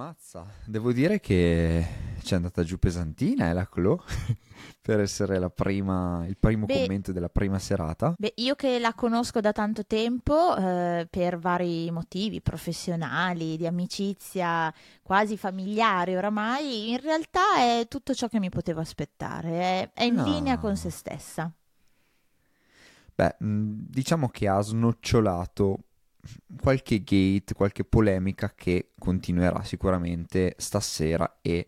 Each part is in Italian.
Ammazza, devo dire che ci è andata giù pesantina, eh, la Clo, per essere la prima, il primo Beh, commento della prima serata. beh, io che la conosco da tanto tempo, eh, per vari motivi professionali, di amicizia, quasi familiari oramai, in realtà è tutto ciò che mi potevo aspettare, è, è in linea con se No. stessa. Beh, mh, diciamo che ha snocciolato qualche gate, qualche polemica che continuerà sicuramente stasera e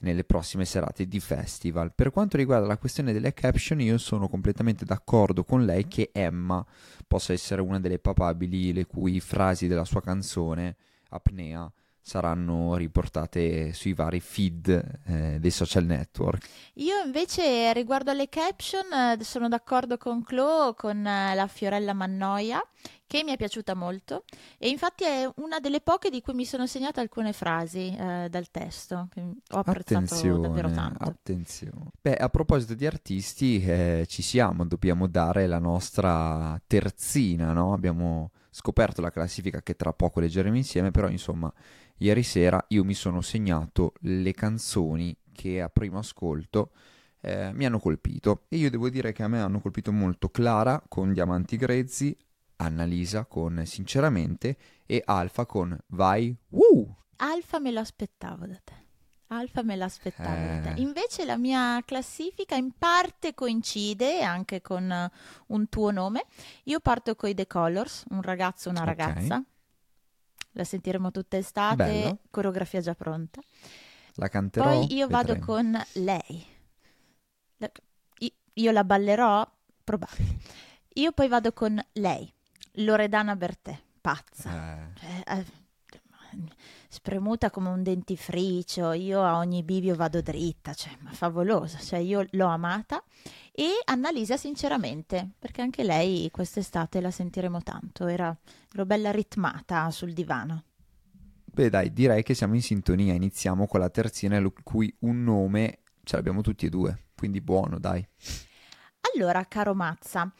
nelle prossime serate di festival. Per quanto riguarda la questione delle caption, io sono completamente d'accordo con lei che Emma possa essere una delle papabili le cui frasi della sua canzone Apnea saranno riportate sui vari feed eh, dei social network. Io invece riguardo alle caption eh, sono d'accordo con Chloe, con eh, la Fiorella Mannoia, che mi è piaciuta molto e infatti è una delle poche di cui mi sono segnate alcune frasi eh, dal testo, che ho apprezzato davvero Attenzione, tanto. attenzione. Beh, a proposito di artisti, eh, ci siamo, dobbiamo dare la nostra terzina, no? Abbiamo scoperto la classifica che tra poco leggeremo insieme, però insomma, ieri sera io mi sono segnato le canzoni che a primo ascolto eh, mi hanno colpito e io devo dire che a me hanno colpito molto Clara con Diamanti Grezzi, Annalisa con Sinceramente e Alfa con Vai Woo! Alfa me lo aspettavo da te. Alfa me l'aspettavo da te. Eh, Invece la mia classifica in parte coincide anche con eh, un tuo nome. Io parto con i The Colors, un ragazzo e una ok, ragazza. La sentiremo tutta estate, bello, coreografia già pronta. la Poi canterò, io vado vedremo. con lei. La- Io la ballerò? Probabile. Io poi vado con lei, Loredana Bertè, pazza. Eh, Cioè, eh, spremuta come un dentifricio, io a ogni bivio vado dritta, cioè, ma favolosa, cioè io l'ho amata. E Annalisa sinceramente, perché anche lei quest'estate la sentiremo tanto, era, ero bella ritmata sul divano. Beh, dai, direi che siamo in sintonia. Iniziamo con la terzina, lu- cui un nome ce l'abbiamo tutti e due. Quindi buono, dai. Allora, caro Mazza,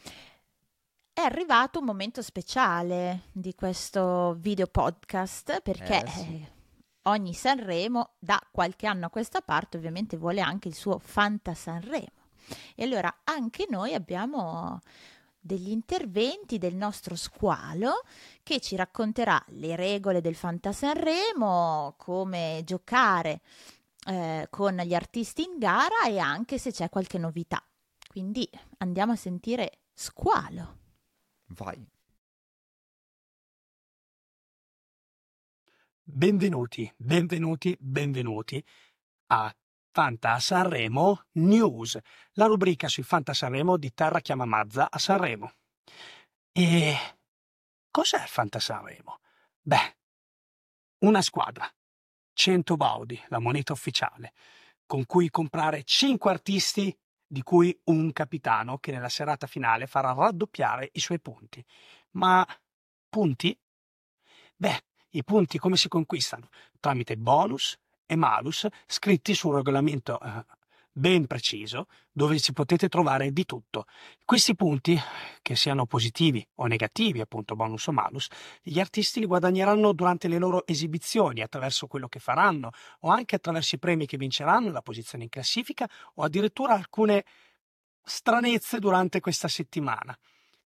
è arrivato un momento speciale di questo video podcast perché Eh sì. eh, ogni Sanremo da qualche anno a questa parte ovviamente vuole anche il suo Fanta Sanremo. E allora anche noi abbiamo degli interventi del nostro squalo che ci racconterà le regole del Fanta Sanremo, come giocare eh, con gli artisti in gara e anche se c'è qualche novità. Quindi andiamo a sentire Squalo. Vai. Benvenuti, benvenuti, benvenuti a Fanta Sanremo News, la rubrica sui Fanta Sanremo di Terra Chiama Mazza a Sanremo. E cos'è Fanta Sanremo? Beh, una squadra, 100 baudi, la moneta ufficiale, con cui comprare 5 artisti, di cui un capitano che nella serata finale farà raddoppiare i suoi punti. Ma punti? Beh, i punti come si conquistano? Tramite bonus e malus scritti su un regolamento eh, ben preciso dove ci potete trovare di tutto. Questi punti, che siano positivi o negativi, appunto bonus o malus, gli artisti li guadagneranno durante le loro esibizioni attraverso quello che faranno o anche attraverso i premi che vinceranno, la posizione in classifica o addirittura alcune stranezze durante questa settimana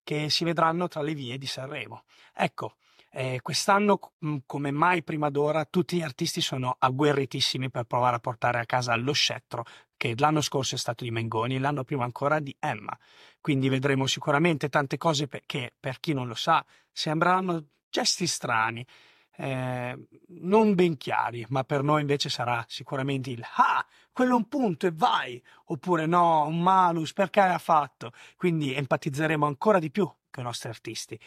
che si vedranno tra le vie di Sanremo. Ecco, eh, quest'anno, mh, come mai prima d'ora, tutti gli artisti sono agguerritissimi per provare a portare a casa lo scettro, che l'anno scorso è stato di Mengoni l'anno prima ancora di Emma. Quindi vedremo sicuramente tante cose che, per chi non lo sa, sembreranno gesti strani, eh, non ben chiari, ma per noi invece sarà sicuramente il ah, quello è un punto e vai, oppure no, un malus, perché ha fatto? Quindi empatizzeremo ancora di più con i nostri artisti.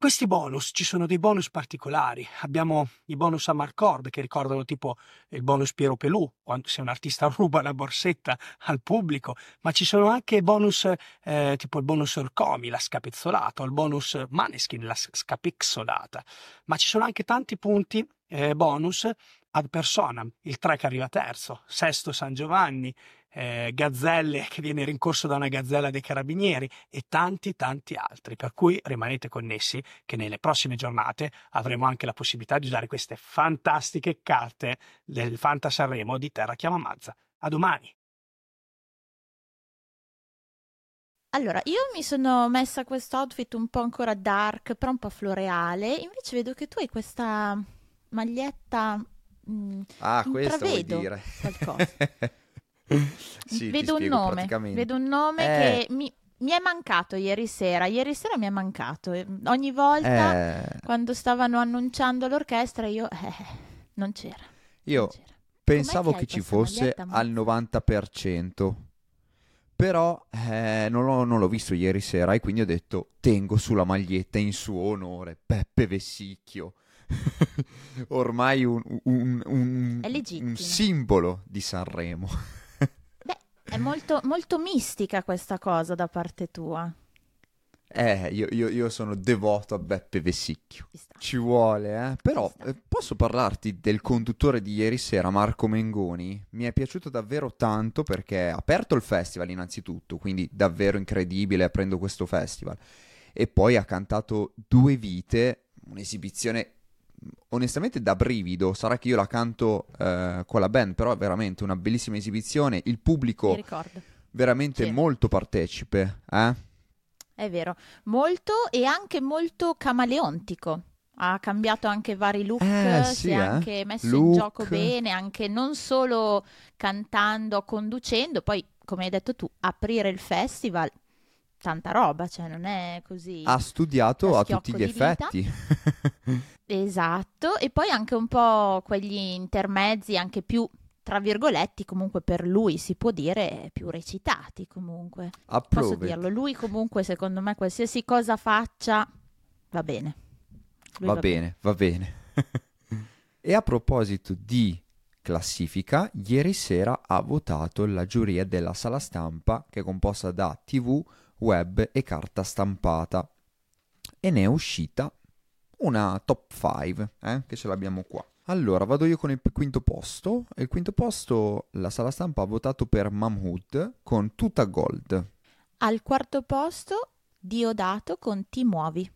Questi bonus, ci sono dei bonus particolari. Abbiamo i bonus a Marcord che ricordano tipo il bonus Piero Pelù, quando se un artista ruba la borsetta al pubblico, ma ci sono anche bonus eh, tipo il bonus Orcomi, la scapezzolata, o il bonus Maneskin, la s- scapixolata. Ma ci sono anche tanti punti eh, bonus ad personam, il 3 che arriva terzo, sesto San Giovanni, eh, gazzelle che viene rincorso da una gazzella dei carabinieri e tanti tanti altri. Per cui rimanete connessi che nelle prossime giornate avremo anche la possibilità di usare queste fantastiche carte del Fanta Sanremo di Terra Chiama Mazza. A domani! Allora, io mi sono messa questo outfit un po' ancora dark, però un po' floreale. Invece vedo che tu hai questa maglietta. Mh, Ah, questo intravedo dire. qualcosa. Sì, vedo un nome, vedo un nome Eh. che mi, mi è mancato ieri sera. Ieri sera mi è mancato. E Ogni volta Eh, quando stavano annunciando l'orchestra, io eh, non c'era. io non c'era. pensavo che che ci fosse maglietta, al 90%, però eh, non l'ho, non l'ho visto ieri sera e quindi ho detto tengo sulla maglietta in suo onore Beppe Vessicchio. Ormai un, un- un- un simbolo di Sanremo. Molto, molto mistica questa cosa da parte tua. Eh, io, io- io sono devoto a Beppe Vessicchio. Ci vuole, eh? Però eh, posso parlarti del conduttore di ieri sera, Marco Mengoni? Mi è piaciuto davvero tanto perché ha aperto il festival innanzitutto, quindi davvero incredibile aprendo questo festival. E poi ha cantato Due Vite, un'esibizione onestamente da brivido. Sarà che io la canto eh, con la band, però è veramente una bellissima esibizione. Il pubblico veramente Sì. molto partecipe, eh? È vero, molto e anche molto camaleontico. Ha cambiato anche vari look, Eh, si sì, è eh. anche messo in Look. gioco bene, anche non solo cantando, conducendo, poi come hai detto tu, aprire il festival, tanta roba, cioè non è così. Ha studiato a tutti gli effetti. Esatto, e poi anche un po' quegli intermezzi anche più, tra virgoletti, comunque per lui si può dire, più recitati comunque. Posso Approved. dirlo, lui comunque secondo me qualsiasi cosa faccia va bene. Lui Va bene, va bene. e a proposito di classifica, ieri sera ha votato la giuria della sala stampa che è composta da TV, web e carta stampata. E ne è uscita una top 5, eh, che ce l'abbiamo qua. Allora, vado io con il quinto posto. E il quinto posto, la sala stampa ha votato per Mammood con Tuta Gold. Al quarto posto Diodato con Ti muovi.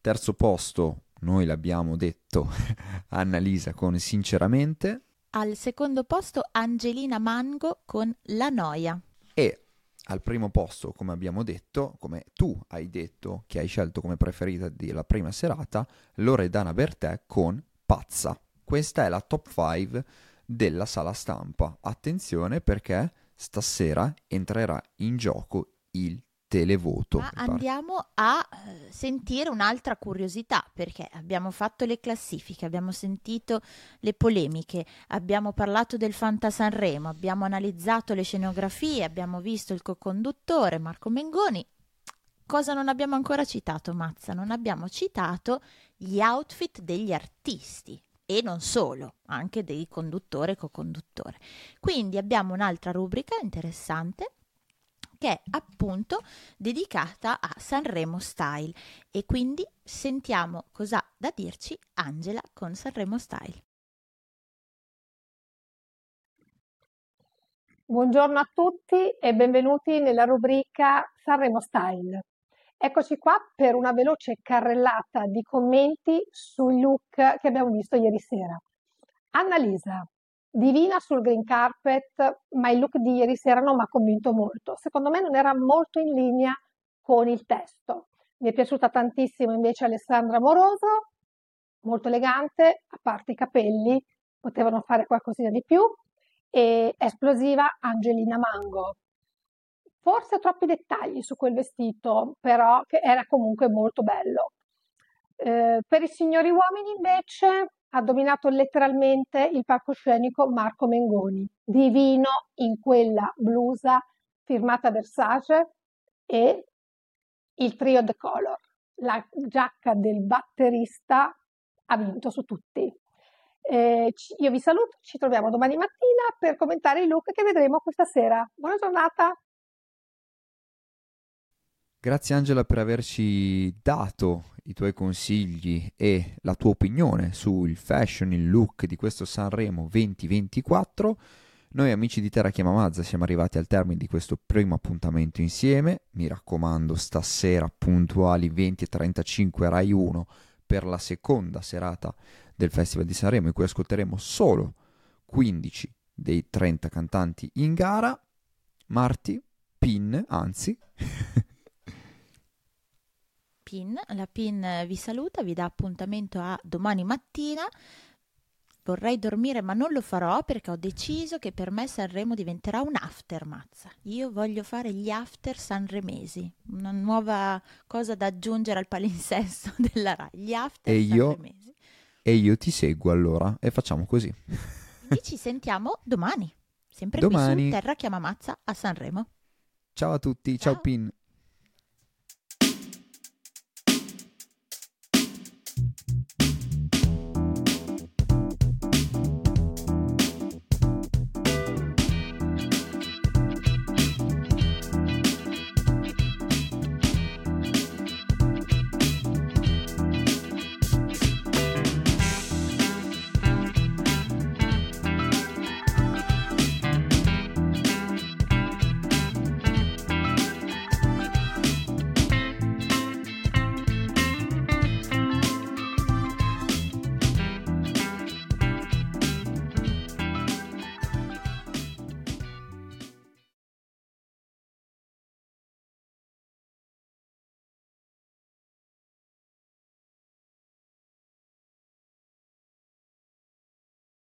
Terzo posto, noi l'abbiamo detto, Annalisa con Sinceramente. Al secondo posto Angelina Mango con La noia. E al primo posto, come abbiamo detto, come tu hai detto che hai scelto come preferita della prima serata, Loredana Bertè con Pazza. Questa è la top 5 della sala stampa. Attenzione perché stasera entrerà in gioco il televoto. Ma andiamo a eh, sentire un'altra curiosità, perché abbiamo fatto le classifiche, abbiamo sentito le polemiche, abbiamo parlato del Fanta Sanremo, abbiamo analizzato le scenografie, abbiamo visto il co-conduttore Marco Mengoni. Cosa non abbiamo ancora citato, Mazza? Non abbiamo citato gli outfit degli artisti e non solo, anche dei conduttore e co-conduttore. Quindi abbiamo un'altra rubrica interessante che è appunto dedicata a Sanremo Style e quindi sentiamo cosa ha da dirci Angela con Sanremo Style. Buongiorno a tutti e benvenuti nella rubrica Sanremo Style. Eccoci qua per una veloce carrellata di commenti sui look che abbiamo visto ieri sera. Annalisa, divina sul green carpet, ma il look di ieri sera non mi ha convinto molto. Secondo me non era molto in linea con il testo. Mi è piaciuta tantissimo invece Alessandra Moroso, molto elegante, a parte i capelli, potevano fare qualcosina di più e esplosiva Angelina Mango. Forse troppi dettagli su quel vestito, però che era comunque molto bello. Eh, per i signori uomini invece ha dominato letteralmente il palcoscenico Marco Mengoni, divino in quella blusa firmata Versace e il trio The Color. La giacca del batterista ha vinto su tutti. Eh, io vi saluto, ci troviamo domani mattina per commentare i look che vedremo questa sera. Buona giornata! Grazie Angela per averci dato i tuoi consigli e la tua opinione sul fashion, il look di questo Sanremo 2024. Noi amici di Terra Chiama Mazza siamo arrivati al termine di questo primo appuntamento insieme. Mi raccomando, stasera puntuali 20.35 Rai 1 per la seconda serata del Festival di Sanremo in cui ascolteremo solo 15 dei 30 cantanti in gara. Marti, Pin, anzi. Pin, la Pin vi saluta, vi dà appuntamento a domani mattina vorrei dormire ma non lo farò perché ho deciso che per me Sanremo diventerà un after mazza. Io voglio fare gli after sanremesi, una nuova cosa da aggiungere al palinsesto della RAI, gli after e io, sanremesi. E io ti seguo allora e facciamo così. Quindi ci sentiamo domani, sempre domani. qui su Terra Chiama Mazza a Sanremo. Ciao a tutti, ciao, ciao Pin.